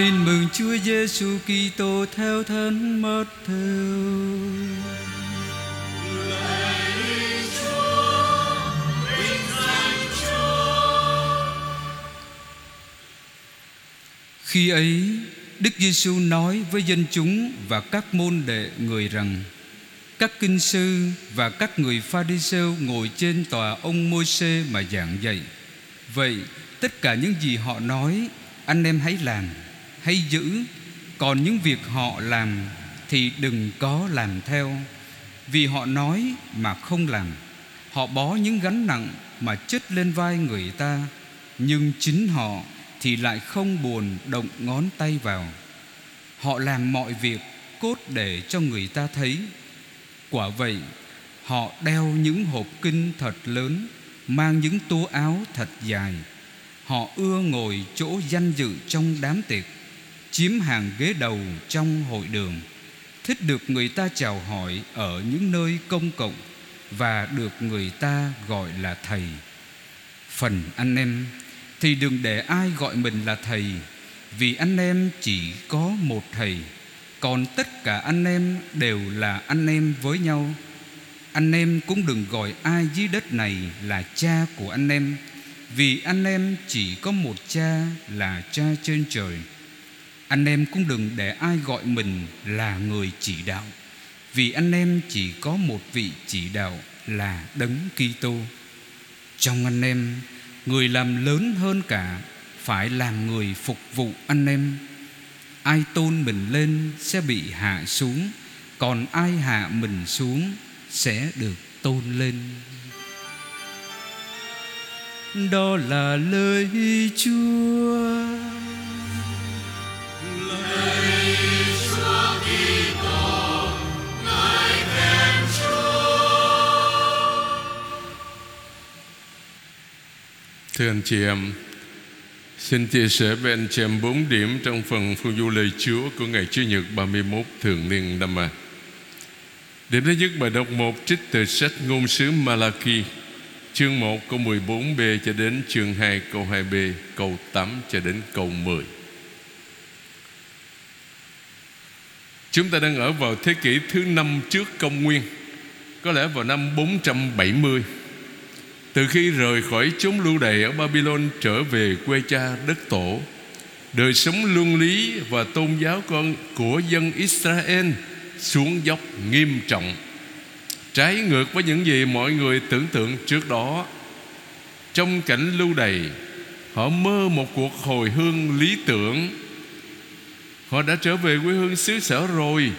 Tin mừng Chúa Giêsu Kitô theo Thánh Matthew. Khi ấy, Đức Giêsu nói với dân chúng và các môn đệ người rằng: Các kinh sư và các người Pha-ri-sêu ngồi trên tòa ông Môi-se mà giảng dạy. Vậy, tất cả những gì họ nói, anh em hãy làm, hay giữ, còn những việc họ làm thì đừng có làm theo. Vì họ nói mà không làm, họ bó những gánh nặng mà chất lên vai người ta, nhưng chính họ thì lại không buồn động ngón tay vào. Họ làm mọi việc cốt để cho người ta thấy. Quả vậy, họ đeo những hộp kinh thật lớn, mang những tố áo thật dài. Họ ưa ngồi chỗ danh dự trong đám tiệc, chiếm hàng ghế đầu trong hội đường, thích được người ta chào hỏi ở những nơi công cộng và được người ta gọi là thầy. Phần anh em thì đừng để ai gọi mình là thầy vì anh em chỉ có một thầy còn tất cả anh em đều là anh em với nhau anh em cũng đừng gọi ai dưới đất này là cha của anh em vì anh em chỉ có một cha là cha trên trời anh em cũng đừng để ai gọi mình là người chỉ đạo. Vì anh em chỉ có một vị chỉ đạo là đấng Kitô. Trong anh em, Người làm lớn hơn cả Phải làm người phục vụ anh em. Ai tôn mình lên sẽ bị hạ xuống, Còn ai hạ mình xuống Sẽ được tôn lên. Đó là lời Chúa. Thưa anh chị em, xin chia sẻ với anh chị em bốn điểm trong phần phương du lời Chúa của ngày Chúa nhật 31 thường niên năm A. Điểm thứ nhất bài đọc 1 trích từ sách ngôn sứ Malachi, chương 1 câu 14b cho đến chương 2 câu 2b, câu 8 cho đến câu 10. Chúng ta đang ở vào thế kỷ thứ năm trước công nguyên, có lẽ vào năm 470 từ khi rời khỏi chốn lưu đày ở Babylon trở về quê cha đất tổ Đời sống luân lý và tôn giáo con của dân Israel xuống dốc nghiêm trọng. Trái ngược với những gì mọi người tưởng tượng trước đó Trong cảnh lưu đày Họ mơ một cuộc hồi hương lý tưởng Họ đã trở về quê hương xứ sở rồi,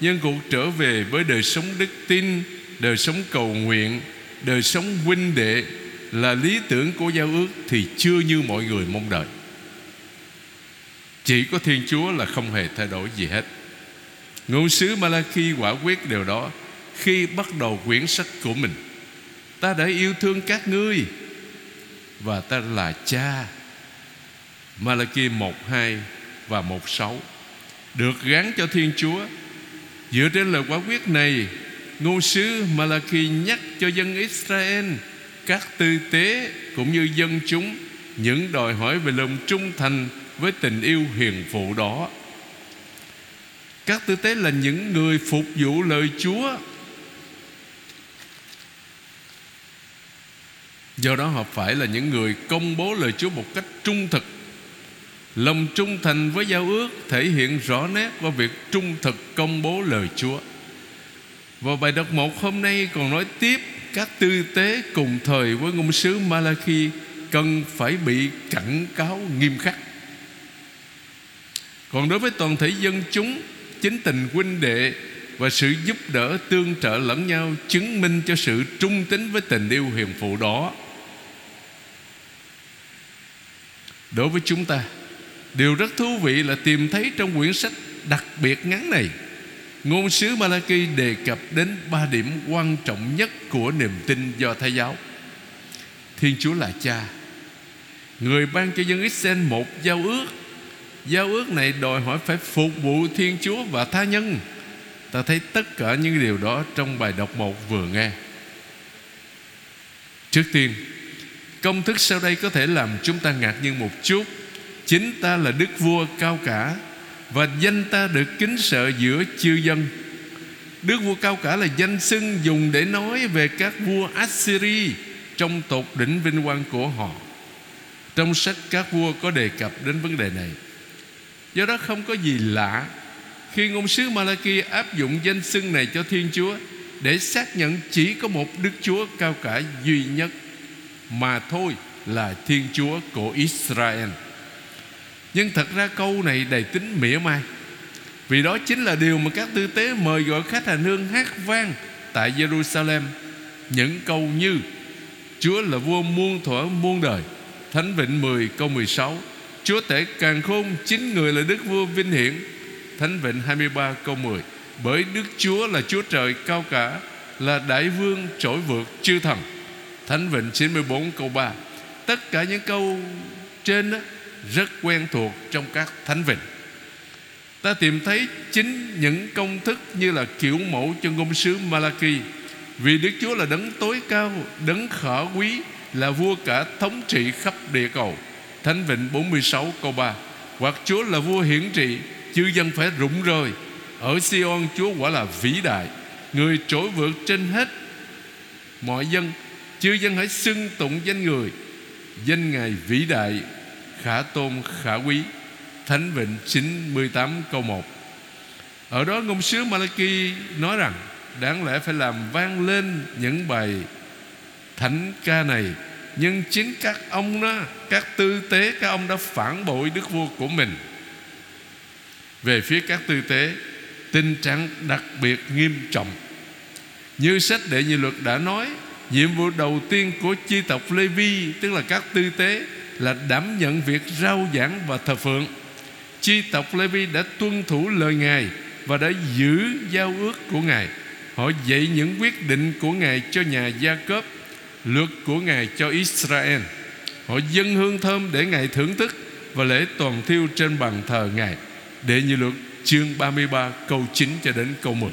Nhưng cuộc trở về với đời sống đức tin, Đời sống cầu nguyện, đời sống huynh đệ là lý tưởng của giao ước thì chưa như mọi người mong đợi. Chỉ có thiên chúa là không hề thay đổi gì hết. Ngôn sứ malachi quả quyết điều đó khi bắt đầu quyển sách của mình. Ta đã yêu thương các ngươi và ta là cha. Malachi 1.2 và 1.6 được gắn cho Thiên Chúa. Dựa trên lời quả quyết này, Ngôn sứ Malachi nhắc cho dân Israel Các tư tế cũng như dân chúng Những đòi hỏi về lòng trung thành Với tình yêu hiền phụ đó. Các tư tế là những người phục vụ lời Chúa. Do đó họ phải là những người công bố lời Chúa một cách trung thực. Lòng trung thành với giao ước Thể hiện rõ nét qua việc trung thực công bố lời Chúa. Và bài đọc một hôm nay còn nói tiếp, Các tư tế cùng thời với ngôn sứ Malachi Cần phải bị cảnh cáo nghiêm khắc. Còn đối với toàn thể dân chúng, Chính tình huynh đệ Và sự giúp đỡ tương trợ lẫn nhau Chứng minh cho sự trung tín với tình yêu hiền phụ đó. Đối với chúng ta Điều rất thú vị là tìm thấy trong quyển sách đặc biệt ngắn này Ngôn sứ Malachi đề cập đến ba điểm quan trọng nhất của niềm tin do Thái giáo. Thiên Chúa là cha. Người ban cho dân Israel một giao ước. Giao ước này đòi hỏi phải phục vụ Thiên Chúa và tha nhân. Ta thấy tất cả những điều đó trong bài đọc một vừa nghe. Trước tiên, công thức sau đây có thể làm chúng ta ngạc nhiên một chút Chính ta là đức vua cao cả, Và danh ta được kính sợ giữa chư dân. Đức vua cao cả là danh xưng dùng để nói về các vua Assyri Trong tột đỉnh vinh quang của họ. Trong sách các vua có đề cập đến vấn đề này. Do đó không có gì lạ Khi ngôn sứ Malachi áp dụng danh xưng này cho Thiên Chúa Để xác nhận chỉ có một Đức Chúa cao cả duy nhất, Mà thôi là Thiên Chúa của Israel. Nhưng thật ra câu này đầy tính mỉa mai. Vì đó chính là điều mà các tư tế mời gọi khách hành hương hát vang Tại Jerusalem. Những câu như, Chúa là vua muôn thuở muôn đời. Thánh Vịnh 10 câu 16 Chúa tể càng khôn, Chính người là Đức vua vinh hiển. Thánh Vịnh 23 câu 10 Bởi Đức Chúa là Chúa trời cao cả, Là đại vương trỗi vượt chư thần. Thánh Vịnh 94 câu 3 Tất cả những câu trên đó rất quen thuộc trong các Thánh Vịnh. Ta tìm thấy chính những công thức Như là kiểu mẫu cho ngôn sứ Malachi Vì Đức Chúa là đấng tối cao, Đấng khả quý, Là vua cả thống trị khắp địa cầu. Thánh Vịnh 46 câu 3 Hoặc Chúa là vua hiển trị, Chư dân phải rụng rời. Ở Sion, Chúa quả là vĩ đại, Người trỗi vượt trên hết Mọi dân. Chư dân hãy xưng tụng danh người. Danh Ngài vĩ đại Khả tôn khả quý, Thánh Vịnh 98 câu 1 Ở đó ngôn sứ Malachi nói rằng, Đáng lẽ phải làm vang lên những bài thánh ca này, nhưng chính các ông đó, Các tư tế, các ông đã phản bội đức vua của mình. Về phía các tư tế Tình trạng đặc biệt nghiêm trọng. Như sách đệ nhị luật đã nói, Nhiệm vụ đầu tiên của chi tộc Lê Vi, Tức là các tư tế là đảm nhận việc rao giảng và thờ phượng. Chi tộc Levi đã tuân thủ lời Ngài Và đã giữ giao ước của Ngài. Họ dạy những quyết định của Ngài cho nhà Gia Cớp luật của Ngài cho Israel. Họ dâng hương thơm để Ngài thưởng thức Và lễ toàn thiêu trên bàn thờ Ngài. Để như luật, chương 33 câu 9 cho đến câu 10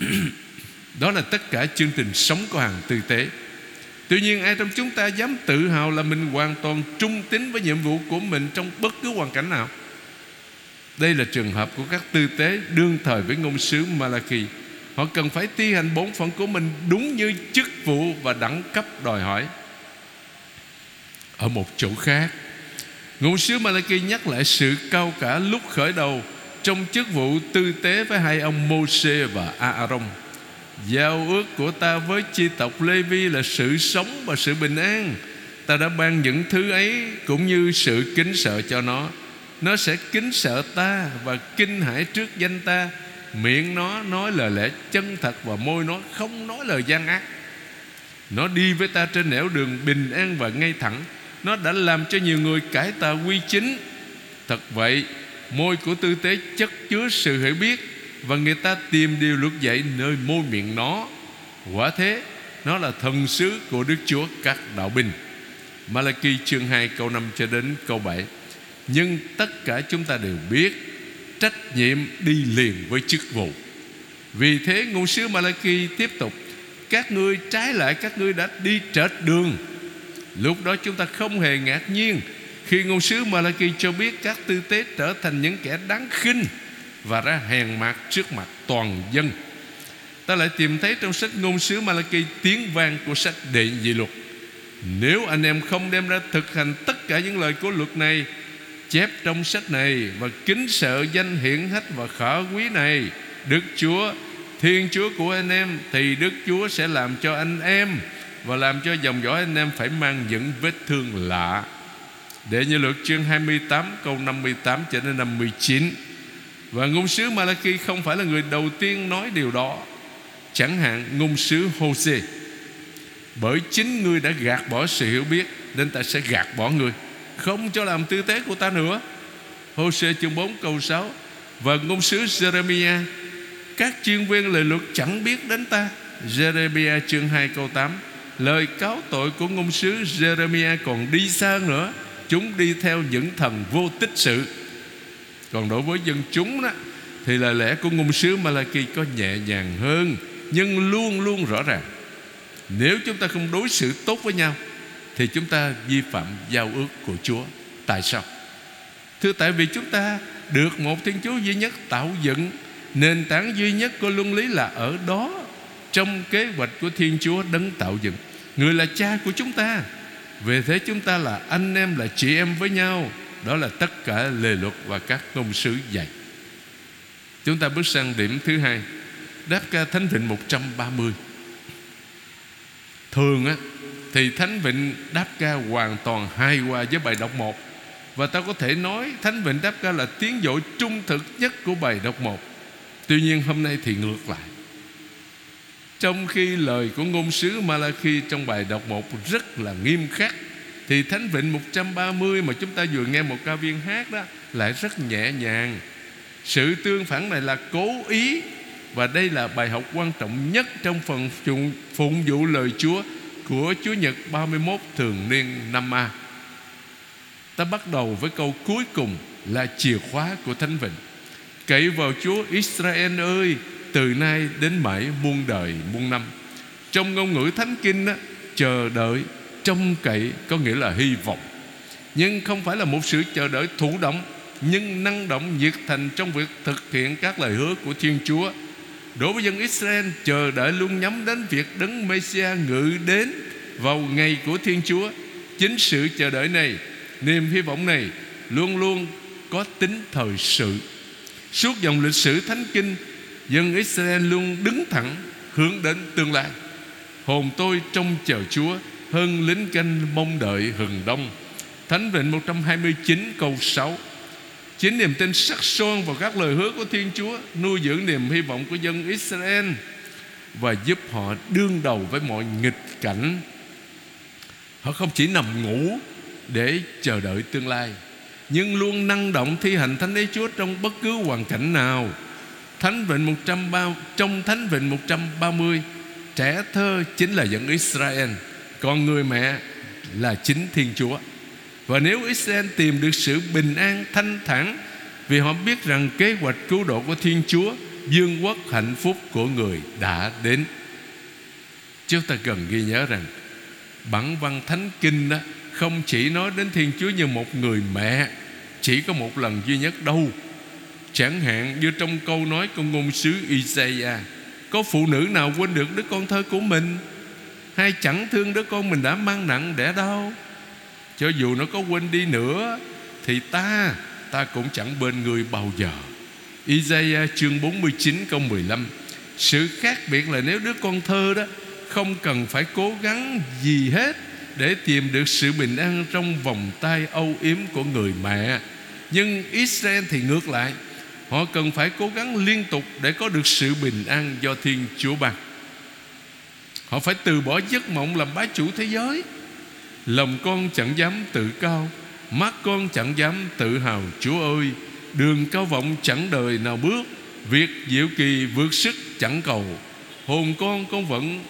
Đó là tất cả chương trình sống của hàng tư tế. Tuy nhiên, ai trong chúng ta dám tự hào là mình hoàn toàn trung tín với nhiệm vụ của mình trong bất cứ hoàn cảnh nào? Đây là trường hợp của các tư tế đương thời với ngôn sứ Malachi. Họ cần phải thi hành bổn phận của mình Đúng như chức vụ và đẳng cấp đòi hỏi. Ở một chỗ khác, Ngôn sứ Malachi nhắc lại sự cao cả lúc khởi đầu Trong chức vụ tư tế với hai ông Moses và Aaron Giao ước của ta với chi tộc Lê Vi là sự sống và sự bình an. Ta đã ban những thứ ấy cũng như sự kính sợ cho nó. Nó sẽ kính sợ ta và kinh hãi trước danh ta. Miệng nó nói lời lẽ chân thật Và môi nó không nói lời gian ác. Nó đi với ta trên nẻo đường bình an và ngay thẳng. Nó đã làm cho nhiều người cải tà quy chính. Thật vậy, Môi của tư tế chất chứa sự hiểu biết. Và người ta tìm điều luật dạy nơi môi miệng nó. Quả thế, Nó là thần sứ của Đức Chúa các đạo binh. Malachi chương 2 câu 5 cho đến câu 7 Nhưng tất cả chúng ta đều biết, trách nhiệm đi liền với chức vụ. Vì thế, ngôn sứ Malachi tiếp tục, Các ngươi trái lại các ngươi đã đi trệt đường. Lúc đó chúng ta không hề ngạc nhiên Khi ngôn sứ Malachi cho biết Các tư tế trở thành những kẻ đáng khinh. Và ra hèn mặt trước mặt toàn dân. Ta lại tìm thấy trong sách ngôn sứ Malachi Tiếng vang của sách đệ nhị luật. Nếu anh em không đem ra thực hành Tất cả những lời của luật này, chép trong sách này và kính sợ danh hiển hách và khả quý này, Đức Chúa, Thiên Chúa của anh em, Thì Đức Chúa sẽ làm cho anh em Và làm cho dòng dõi anh em Phải mang những vết thương lạ. Để như luật chương 28 Câu 58 cho đến 59 và ngôn sứ Malachi Không phải là người đầu tiên nói điều đó. Chẳng hạn, ngôn sứ Hosea Bởi chính ngươi đã gạt bỏ sự hiểu biết, Nên ta sẽ gạt bỏ ngươi, không cho làm tư tế của ta nữa. Hosea chương 4 câu 6 Và ngôn sứ Jeremiah, Các chuyên viên lời luật chẳng biết đến ta. Jeremiah chương 2 câu 8 Lời cáo tội của ngôn sứ Jeremiah còn đi xa nữa. Chúng đi theo những thần vô tích sự. Còn đối với dân chúng đó, Thì lời lẽ của ngôn sứ Malachi có nhẹ nhàng hơn, Nhưng luôn luôn rõ ràng Nếu chúng ta không đối xử tốt với nhau, thì chúng ta vi phạm giao ước của Chúa. Tại sao? Thưa, tại vì chúng ta được một Thiên Chúa duy nhất tạo dựng, Nền tảng duy nhất của luân lý là ở đó, Trong kế hoạch của Thiên Chúa đấng tạo dựng Người là cha của chúng ta, Về thế chúng ta là anh em, là chị em với nhau đó là tất cả lề luật và các ngôn sứ dạy. Chúng ta bước sang điểm thứ hai. Đáp ca Thánh Vịnh 130 Thường á, Thì Thánh Vịnh đáp ca hoàn toàn hài hòa với bài đọc 1 Và ta có thể nói Thánh Vịnh đáp ca là tiếng dội trung thực nhất của bài đọc 1 Tuy nhiên hôm nay thì ngược lại. Trong khi lời của ngôn sứ Malachi trong bài đọc 1 rất là nghiêm khắc thì Thánh Vịnh 130 mà chúng ta vừa nghe một ca viên hát đó, Lại rất nhẹ nhàng. Sự tương phản này là cố ý Và đây là bài học quan trọng nhất Trong phần phụng vụ lời Chúa Của Chúa Nhật 31 thường niên năm A. Ta bắt đầu với câu cuối cùng Là chìa khóa của Thánh Vịnh. Cậy vào Chúa Israel ơi, Từ nay đến mãi muôn đời muôn năm. Trong ngôn ngữ Thánh Kinh đó Chờ đợi. Trông cậy có nghĩa là hy vọng. Nhưng không phải là một sự chờ đợi thụ động Nhưng năng động nhiệt thành Trong việc thực hiện các lời hứa của Thiên Chúa. Đối với dân Israel, Chờ đợi luôn nhắm đến việc Đấng Messia ngự đến Vào ngày của Thiên Chúa. Chính sự chờ đợi này, Niềm hy vọng này Luôn luôn có tính thời sự. Suốt dòng lịch sử Thánh Kinh, Dân Israel luôn đứng thẳng Hướng đến tương lai. Hồn tôi trông chờ Chúa. Hơn lính canh mong đợi hừng đông. Thánh Vịnh 129 câu 6 Chính niềm tin sắc son vào các lời hứa của Thiên Chúa Nuôi dưỡng niềm hy vọng của dân Israel Và giúp họ đương đầu với mọi nghịch cảnh. Họ không chỉ nằm ngủ Để chờ đợi tương lai nhưng luôn năng động thi hành thánh ý Chúa trong bất cứ hoàn cảnh nào. Thánh Vịnh 130 trong Thánh Vịnh 130 trẻ thơ chính là dân Israel, còn người mẹ là chính Thiên Chúa. Và nếu Israel tìm được sự bình an, thanh thản, vì họ biết rằng kế hoạch cứu độ của Thiên Chúa dương quốc hạnh phúc của người đã đến. Chúng ta cần ghi nhớ rằng, bản văn thánh kinh đó không chỉ nói đến Thiên Chúa như một người mẹ, chỉ có một lần duy nhất đâu chẳng hạn như trong câu nói của ngôn sứ Isaiah, có phụ nữ nào quên được đứa con thơ của mình hay chẳng thương đứa con mình đã mang nặng đẻ đau. Cho dù nó có quên đi nữa, thì ta ta cũng chẳng bên người bao giờ Isaiah chương 49 câu 15 Sự khác biệt là nếu đứa con thơ đó Không cần phải cố gắng gì hết Để tìm được sự bình an Trong vòng tay âu yếm của người mẹ. Nhưng Israel thì ngược lại, Họ cần phải cố gắng liên tục Để có được sự bình an do Thiên Chúa ban. Họ phải từ bỏ giấc mộng làm bá chủ thế giới. Lòng con chẳng dám tự cao, Mắt con chẳng dám tự hào. Chúa ơi, Đường cao vọng chẳng đời nào bước, Việc diệu kỳ vượt sức chẳng cầu. Hồn con con vẫn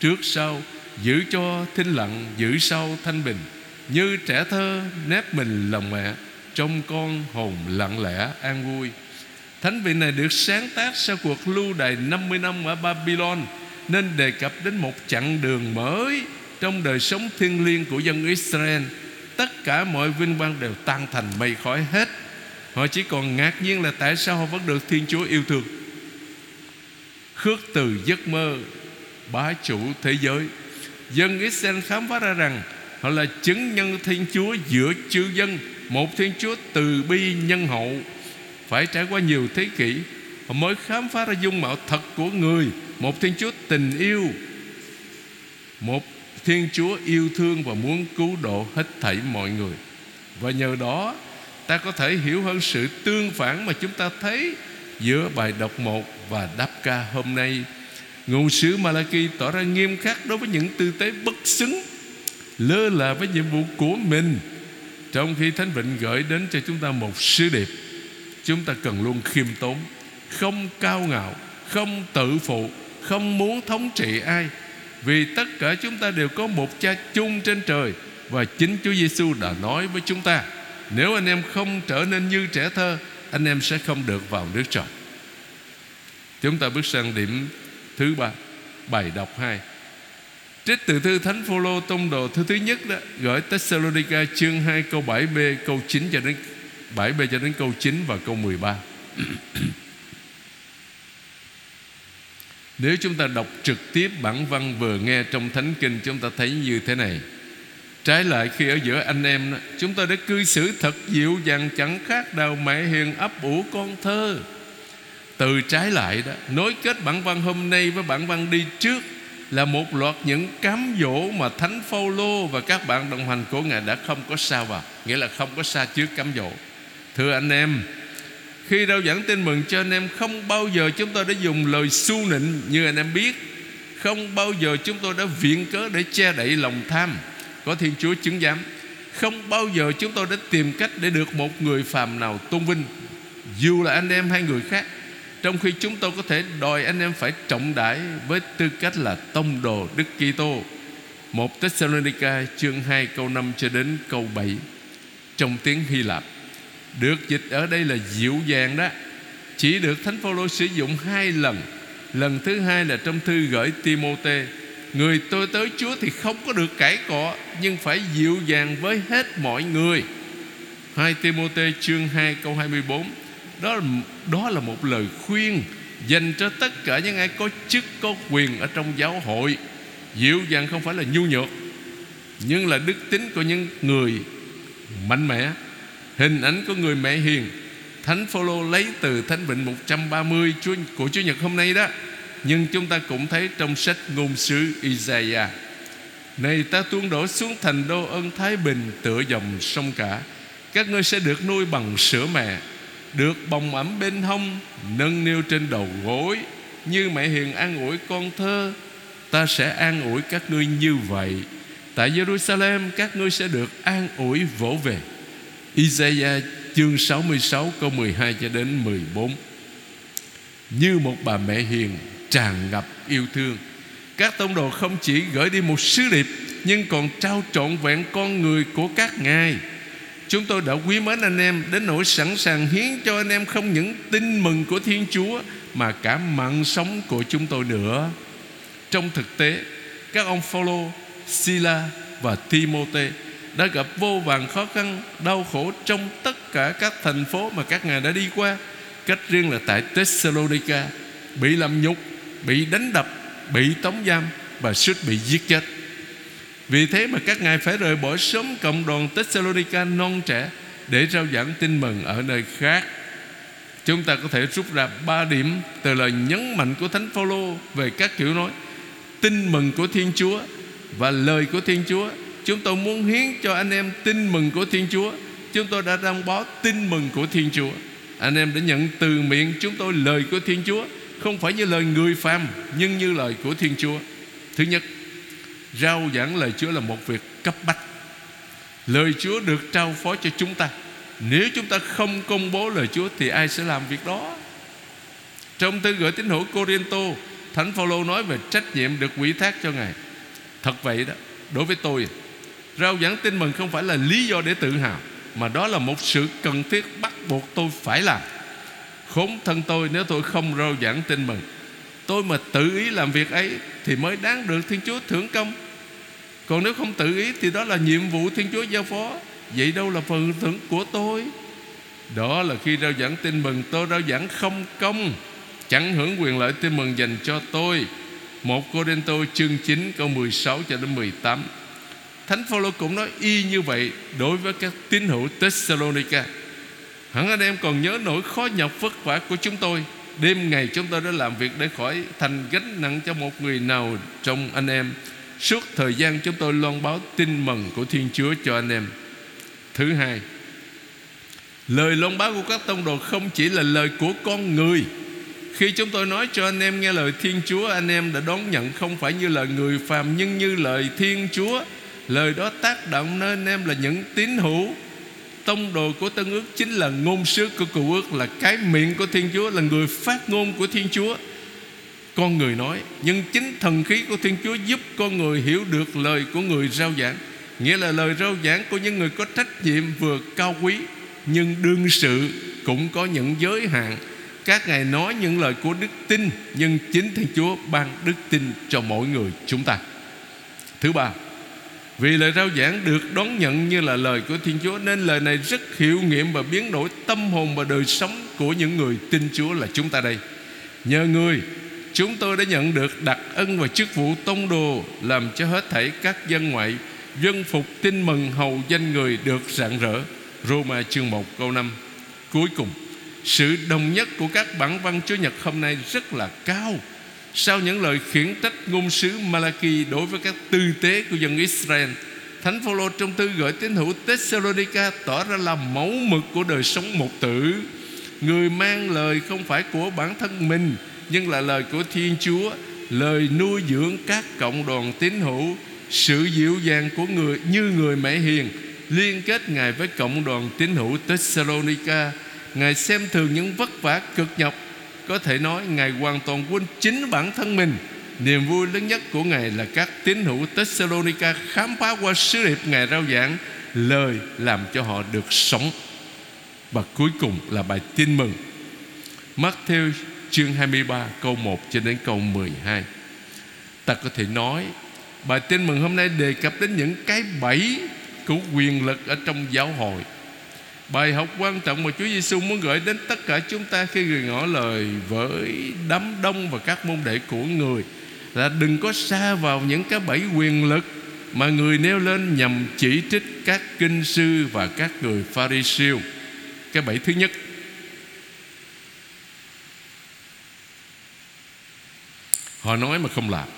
Trước sau, Giữ cho thinh lặng, Giữ sau thanh bình. Như trẻ thơ nép mình lòng mẹ trong con hồn lặng lẽ, an vui. Thánh vị này được sáng tác sau cuộc lưu đày 50 năm ở Babylon. Nên đề cập đến một chặng đường mới Trong đời sống thiêng liêng của dân Israel. Tất cả mọi vinh quang đều tan thành mây khói hết. Họ chỉ còn ngạc nhiên là tại sao họ vẫn được Thiên Chúa yêu thương. Khước từ giấc mơ, bá chủ thế giới. Dân Israel khám phá ra rằng Họ là chứng nhân Thiên Chúa giữa chư dân, một Thiên Chúa từ bi nhân hậu. Phải trải qua nhiều thế kỷ, Họ mới khám phá ra dung mạo thật của người. Một Thiên Chúa tình yêu, Một Thiên Chúa yêu thương và muốn cứu độ hết thảy mọi người. Và nhờ đó, ta có thể hiểu hơn sự tương phản mà chúng ta thấy Giữa bài đọc 1 và đáp ca hôm nay. Ngôn sứ Malachi tỏ ra nghiêm khắc đối với những tư tế bất xứng, Lơ là với nhiệm vụ của mình. Trong khi Thánh Vịnh gửi đến cho chúng ta một sứ điệp, Chúng ta cần luôn khiêm tốn, Không cao ngạo, Không tự phụ không muốn thống trị ai. Vì tất cả chúng ta đều có một cha chung trên trời, Và chính Chúa Giêsu đã nói với chúng ta, Nếu anh em không trở nên như trẻ thơ, Anh em sẽ không được vào nước trời Chúng ta bước sang điểm thứ ba, Bài đọc 2 Trích từ thư Thánh Phaolô tông đồ thư thứ nhất đó, Gửi Thessalonica chương 2 câu 7b câu 9 cho đến 7b cho đến câu 9 và câu 13 nếu chúng ta đọc trực tiếp bản văn vừa nghe trong Thánh Kinh, Chúng ta thấy như thế này. Trái lại, khi ở giữa anh em Chúng ta đã cư xử thật dịu dàng, Chẳng khác nào mẹ hiền ấp ủ con thơ. Từ trái lại đó, Nối kết bản văn hôm nay với bản văn đi trước Là một loạt những cám dỗ Mà Thánh Phaolô và các bạn đồng hành của Ngài Đã không có sao vào, Nghĩa là không có xa trước cám dỗ. Thưa anh em khi rao giảng tin mừng cho anh em, Không bao giờ chúng tôi đã dùng lời su nịnh Như anh em biết. Không bao giờ chúng tôi đã viện cớ Để che đậy lòng tham Có Thiên Chúa chứng giám. Không bao giờ chúng tôi đã tìm cách Để được một người phàm nào tôn vinh. Dù là anh em hay người khác, Trong khi chúng tôi có thể đòi anh em phải trọng đãi Với tư cách là tông đồ Đức Kitô. Một Thessalonica chương 2 câu 5 cho đến câu 7 Trong tiếng Hy Lạp được dịch ở đây là dịu dàng đó. Chỉ được Thánh Phaolô sử dụng hai lần. Lần thứ hai là trong thư gửi Timote Người tôi tới Chúa thì không có được cãi cọ Nhưng phải dịu dàng với hết mọi người. 2 Timote chương 2 câu 24 Đó là, đó là một lời khuyên Dành cho tất cả những ai có chức có quyền Ở trong giáo hội. Dịu dàng không phải là nhu nhược Nhưng là đức tính của những người mạnh mẽ. Hình ảnh của người mẹ hiền. Thánh Phaolô lấy từ Thánh Vịnh 130 của Chúa Nhật hôm nay đó. Nhưng chúng ta cũng thấy trong sách ngôn sứ Isaiah. Này ta tuôn đổ xuống thành đô ân Thái Bình, tựa dòng sông cả. Các ngươi sẽ được nuôi bằng sữa mẹ, Được bồng ẩm bên hông, Nâng niu trên đầu gối. Như mẹ hiền an ủi con thơ, Ta sẽ an ủi các ngươi như vậy. Tại Jerusalem, các ngươi sẽ được an ủi vỗ về. Isaiah chương 66 câu 12 cho đến 14 Như một bà mẹ hiền tràn ngập yêu thương. Các tông đồ không chỉ gửi đi một sứ điệp Nhưng còn trao trọn vẹn con người của các ngài. Chúng tôi đã quý mến anh em Đến nỗi sẵn sàng hiến cho anh em Không những tin mừng của Thiên Chúa Mà cả mạng sống của chúng tôi nữa. Trong thực tế Các ông Phaolô, Sila và Timôthê đã gặp vô vàng khó khăn, đau khổ trong tất cả các thành phố mà các ngài đã đi qua. Cách riêng là tại Thessalonica, bị làm nhục, bị đánh đập, bị tống giam và suýt bị giết chết. Vì thế mà các ngài phải rời bỏ sớm cộng đoàn Thessalonica non trẻ để rao giảng tin mừng ở nơi khác. Chúng ta có thể rút ra ba điểm từ lời nhấn mạnh của Thánh Phaolô về các kiểu nói, tin mừng của Thiên Chúa và lời của Thiên Chúa Chúng tôi muốn hiến cho anh em tin mừng của Thiên Chúa. Chúng tôi đã đăng bó tin mừng của Thiên Chúa. Anh em đã nhận từ miệng chúng tôi lời của Thiên Chúa. Không phải như lời người phàm, Nhưng như lời của Thiên Chúa. Thứ nhất, Rao giảng lời Chúa là một việc cấp bách. Lời Chúa được trao phó cho chúng ta. Nếu chúng ta không công bố lời Chúa Thì ai sẽ làm việc đó? Trong thư gửi tín hữu Corinto, Thánh Phaolô nói về trách nhiệm được quỷ thác cho Ngài. Thật vậy đó, Đối với tôi Rao giảng tin mừng không phải là lý do để tự hào, Mà đó là một sự cần thiết bắt buộc tôi phải làm. Khốn thân tôi nếu tôi không rao giảng tin mừng. Tôi mà tự ý làm việc ấy Thì mới đáng được Thiên Chúa thưởng công. Còn nếu không tự ý Thì đó là nhiệm vụ Thiên Chúa giao phó. Vậy đâu là phần thưởng của tôi? Đó là khi rao giảng tin mừng, Tôi rao giảng không công, Chẳng hưởng quyền lợi tin mừng dành cho tôi. Một Cô Đinh Tô chương 9 câu 16 cho đến 18 Thánh Phaolô cũng nói y như vậy đối với các tín hữu Thessalonica. Hẳn anh em còn nhớ nỗi khó nhọc vất vả của chúng tôi. Đêm ngày chúng tôi đã làm việc để khỏi thành gánh nặng cho một người nào trong anh em. Suốt thời gian chúng tôi loan báo tin mừng của Thiên Chúa cho anh em. Thứ hai, Lời loan báo của các tông đồ không chỉ là lời của con người. Khi chúng tôi nói cho anh em nghe lời Thiên Chúa, Anh em đã đón nhận không phải như lời người phàm Nhưng như lời Thiên Chúa. Lời đó tác động nơi anh em là những tín hữu. Tông đồ của Tân ước chính là ngôn sứ của cựu ước, Là cái miệng của Thiên Chúa, Là người phát ngôn của Thiên Chúa. Con người nói, Nhưng chính thần khí của Thiên Chúa Giúp con người hiểu được lời của người rao giảng. Nghĩa là lời rao giảng của những người có trách nhiệm vừa cao quý, Nhưng đương sự cũng có những giới hạn. Các ngài nói những lời của đức tin, Nhưng chính Thiên Chúa ban đức tin cho mỗi người chúng ta. Thứ ba vì lời rao giảng được đón nhận như là lời của Thiên Chúa, Nên lời này rất hiệu nghiệm và biến đổi tâm hồn và đời sống của những người tin Chúa là chúng ta đây. Nhờ người, Chúng tôi đã nhận được đặc ân và chức vụ tông đồ Làm cho hết thảy các dân ngoại, Dân phục tin mừng hầu danh người được rạng rỡ. Roma chương 1 câu 5 Cuối cùng, Sự đồng nhất của các bản văn Chúa Nhật hôm nay rất là cao. Sau những lời khiển trách ngôn sứ Malachi Đối với các tư tế của dân Israel Thánh Phaolô trong thư gửi tín hữu Thessalonica tỏ ra là mẫu mực của đời sống một tử. Người mang lời không phải của bản thân mình nhưng là lời của Thiên Chúa, lời nuôi dưỡng các cộng đoàn tín hữu, sự dịu dàng của người như người mẹ hiền liên kết Ngài với cộng đoàn tín hữu Thessalonica. Ngài xem thường những vất vả cực nhọc, có thể nói Ngài hoàn toàn quên chính bản thân mình. Niềm vui lớn nhất của Ngài là các tín hữu Thessalonica khám phá qua sứ điệp Ngài rao giảng, lời làm cho họ được sống. Và cuối cùng là bài tin mừng. Matthew chương 23 câu 1 cho đến câu 12 Ta có thể nói, Bài tin mừng hôm nay đề cập đến những cái bẫy của quyền lực ở trong giáo hội Bài học quan trọng mà Chúa Giêsu muốn gửi đến tất cả chúng ta khi người ngỏ lời với đám đông và các môn đệ của người là đừng có xa vào những cái bẫy quyền lực mà người nêu lên nhằm chỉ trích các kinh sư và các người pharisêu. Cái bẫy thứ nhất Họ nói mà không làm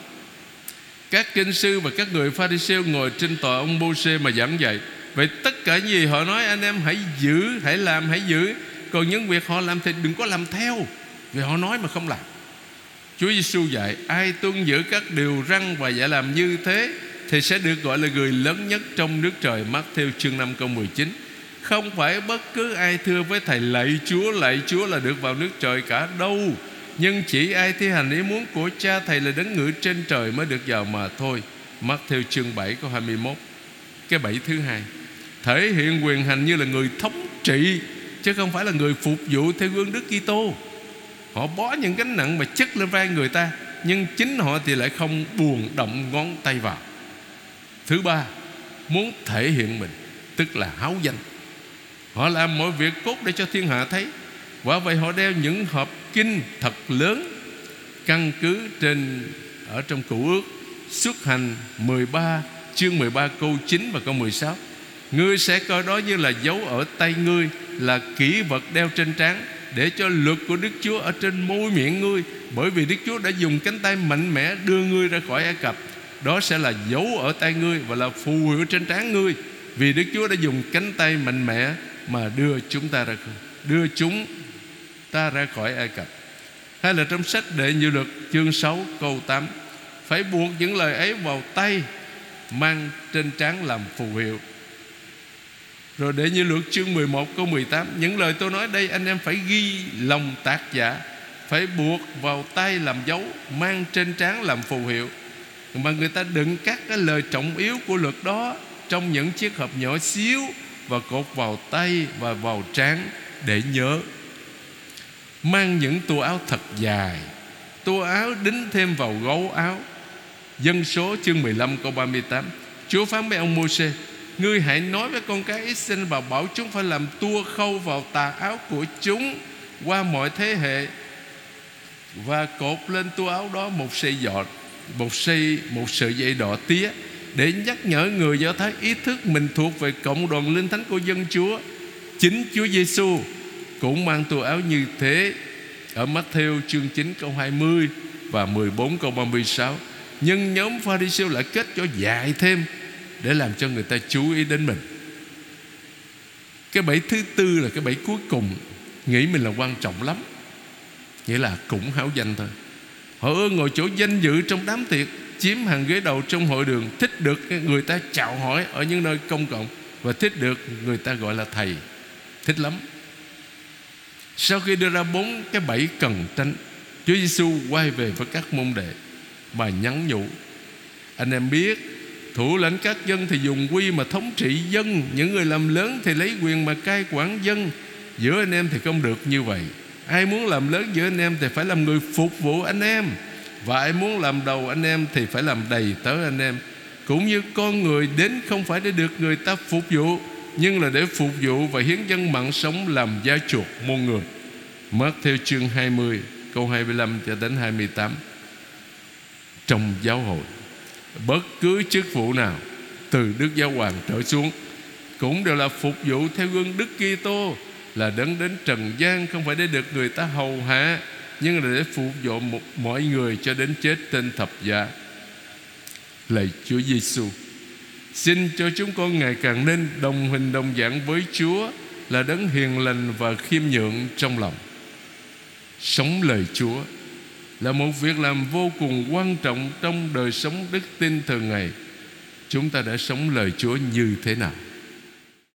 Các kinh sư và các người Pharisêu ngồi trên tòa ông mô mà giảng dạy Vậy tất cả gì họ nói, anh em hãy giữ, Hãy làm, hãy giữ. Còn những việc họ làm thì đừng có làm theo. Vì họ nói mà không làm. Chúa Giêsu dạy, Ai tuân giữ các điều răn và dạy làm như thế Thì sẽ được gọi là người lớn nhất trong nước trời. Mắc theo chương 5 câu 19 Không phải bất cứ ai thưa với Thầy lạy Chúa Lạy Chúa là được vào nước trời cả đâu. Nhưng chỉ ai thi hành ý muốn của cha Thầy là đấng ngự trên trời mới được vào mà thôi. Mắt theo chương 7 câu 21 Cái bảy thứ hai. Thể hiện quyền hành như là người thống trị, Chứ không phải là người phục vụ theo gương Đức Kitô. Họ bó những gánh nặng mà chất lên vai người ta, Nhưng chính họ thì lại không buồn động ngón tay vào. Thứ ba, Muốn thể hiện mình, Tức là háo danh. Họ làm mọi việc cốt để cho thiên hạ thấy. Quả vậy họ đeo những hộp kinh thật lớn, Căn cứ trên, Ở trong cựu ước, Xuất hành 13 Chương 13 câu 9 và câu 16 Ngươi sẽ coi đó như là dấu ở tay ngươi, Là kỷ vật đeo trên trán Để cho luật của Đức Chúa Ở trên môi miệng ngươi. Bởi vì Đức Chúa đã dùng cánh tay mạnh mẽ Đưa ngươi ra khỏi Ai Cập. Đó sẽ là dấu ở tay ngươi Và là phù hiệu trên trán ngươi. Vì Đức Chúa đã dùng cánh tay mạnh mẽ Mà đưa chúng ta ra Đưa chúng ta ra khỏi Ai Cập. Hay là trong sách đệ như luật, chương 6 câu 8 Phải buộc những lời ấy vào tay, Mang trên trán làm phù hiệu. Rồi để như luật chương 11 câu 18 Những lời tôi nói đây anh em phải ghi lòng tác giả, Phải buộc vào tay làm dấu, Mang trên trán làm phù hiệu. Mà người ta đựng các cái lời trọng yếu của luật đó Trong những chiếc hộp nhỏ xíu Và cột vào tay và vào trán Để nhớ. Mang những tua áo thật dài Tua áo đính thêm vào gấu áo. Dân số chương 15 câu 38 Chúa phán với ông Môi-se Ngươi hãy nói với con cái Israel Và bảo chúng phải làm tua khâu vào tà áo của chúng Qua mọi thế hệ Và cột lên tua áo đó một sợi giọt Một sợi, một sợi dây đỏ tía Để nhắc nhở người Do Thái ý thức mình thuộc về cộng đoàn linh thánh của dân Chúa Chính Chúa Giêsu cũng mang tua áo như thế ở Matthew chương 9 câu 20 và 14 câu 36 nhưng nhóm Pharisee lại kết cho dài thêm để làm cho người ta chú ý đến mình. Cái bẫy thứ tư là cái bẫy cuối cùng, nghĩ mình là quan trọng lắm. Nghĩa là cũng háo danh thôi. Họ ưa ngồi chỗ danh dự trong đám tiệc, chiếm hàng ghế đầu trong hội đường, thích được người ta chào hỏi ở những nơi công cộng, và thích được người ta gọi là thầy. Thích lắm. Sau khi đưa ra bốn cái bẫy cần tránh, Chúa Giêsu quay về với các môn đệ Mà nhắn nhủ. Anh em biết Thủ lãnh các dân thì dùng quy mà thống trị dân. Những người làm lớn thì lấy quyền mà cai quản dân. Giữa anh em thì không được như vậy. Ai muốn làm lớn giữa anh em Thì phải làm người phục vụ anh em. Và ai muốn làm đầu anh em Thì phải làm đầy tớ anh em. Cũng như con người đến không phải để được người ta phục vụ, nhưng là để phục vụ và hiến dân mạng sống làm gia chuộc muôn người. Mất theo chương 20 câu 25 cho đến 28 trong giáo hội bất cứ chức vụ nào từ Đức Giáo Hoàng trở xuống cũng đều là phục vụ theo gương Đức Kitô là đấng đến trần gian không phải để được người ta hầu hạ nhưng là để phục vụ một, mọi người cho đến chết trên thập giá. Lạy Chúa Giêsu xin cho chúng con ngày càng nên đồng hình đồng dạng với Chúa là đấng hiền lành và khiêm nhượng trong lòng. Sống lời Chúa là một việc làm vô cùng quan trọng trong đời sống đức tin thường ngày. Chúng ta đã sống lời Chúa như thế nào?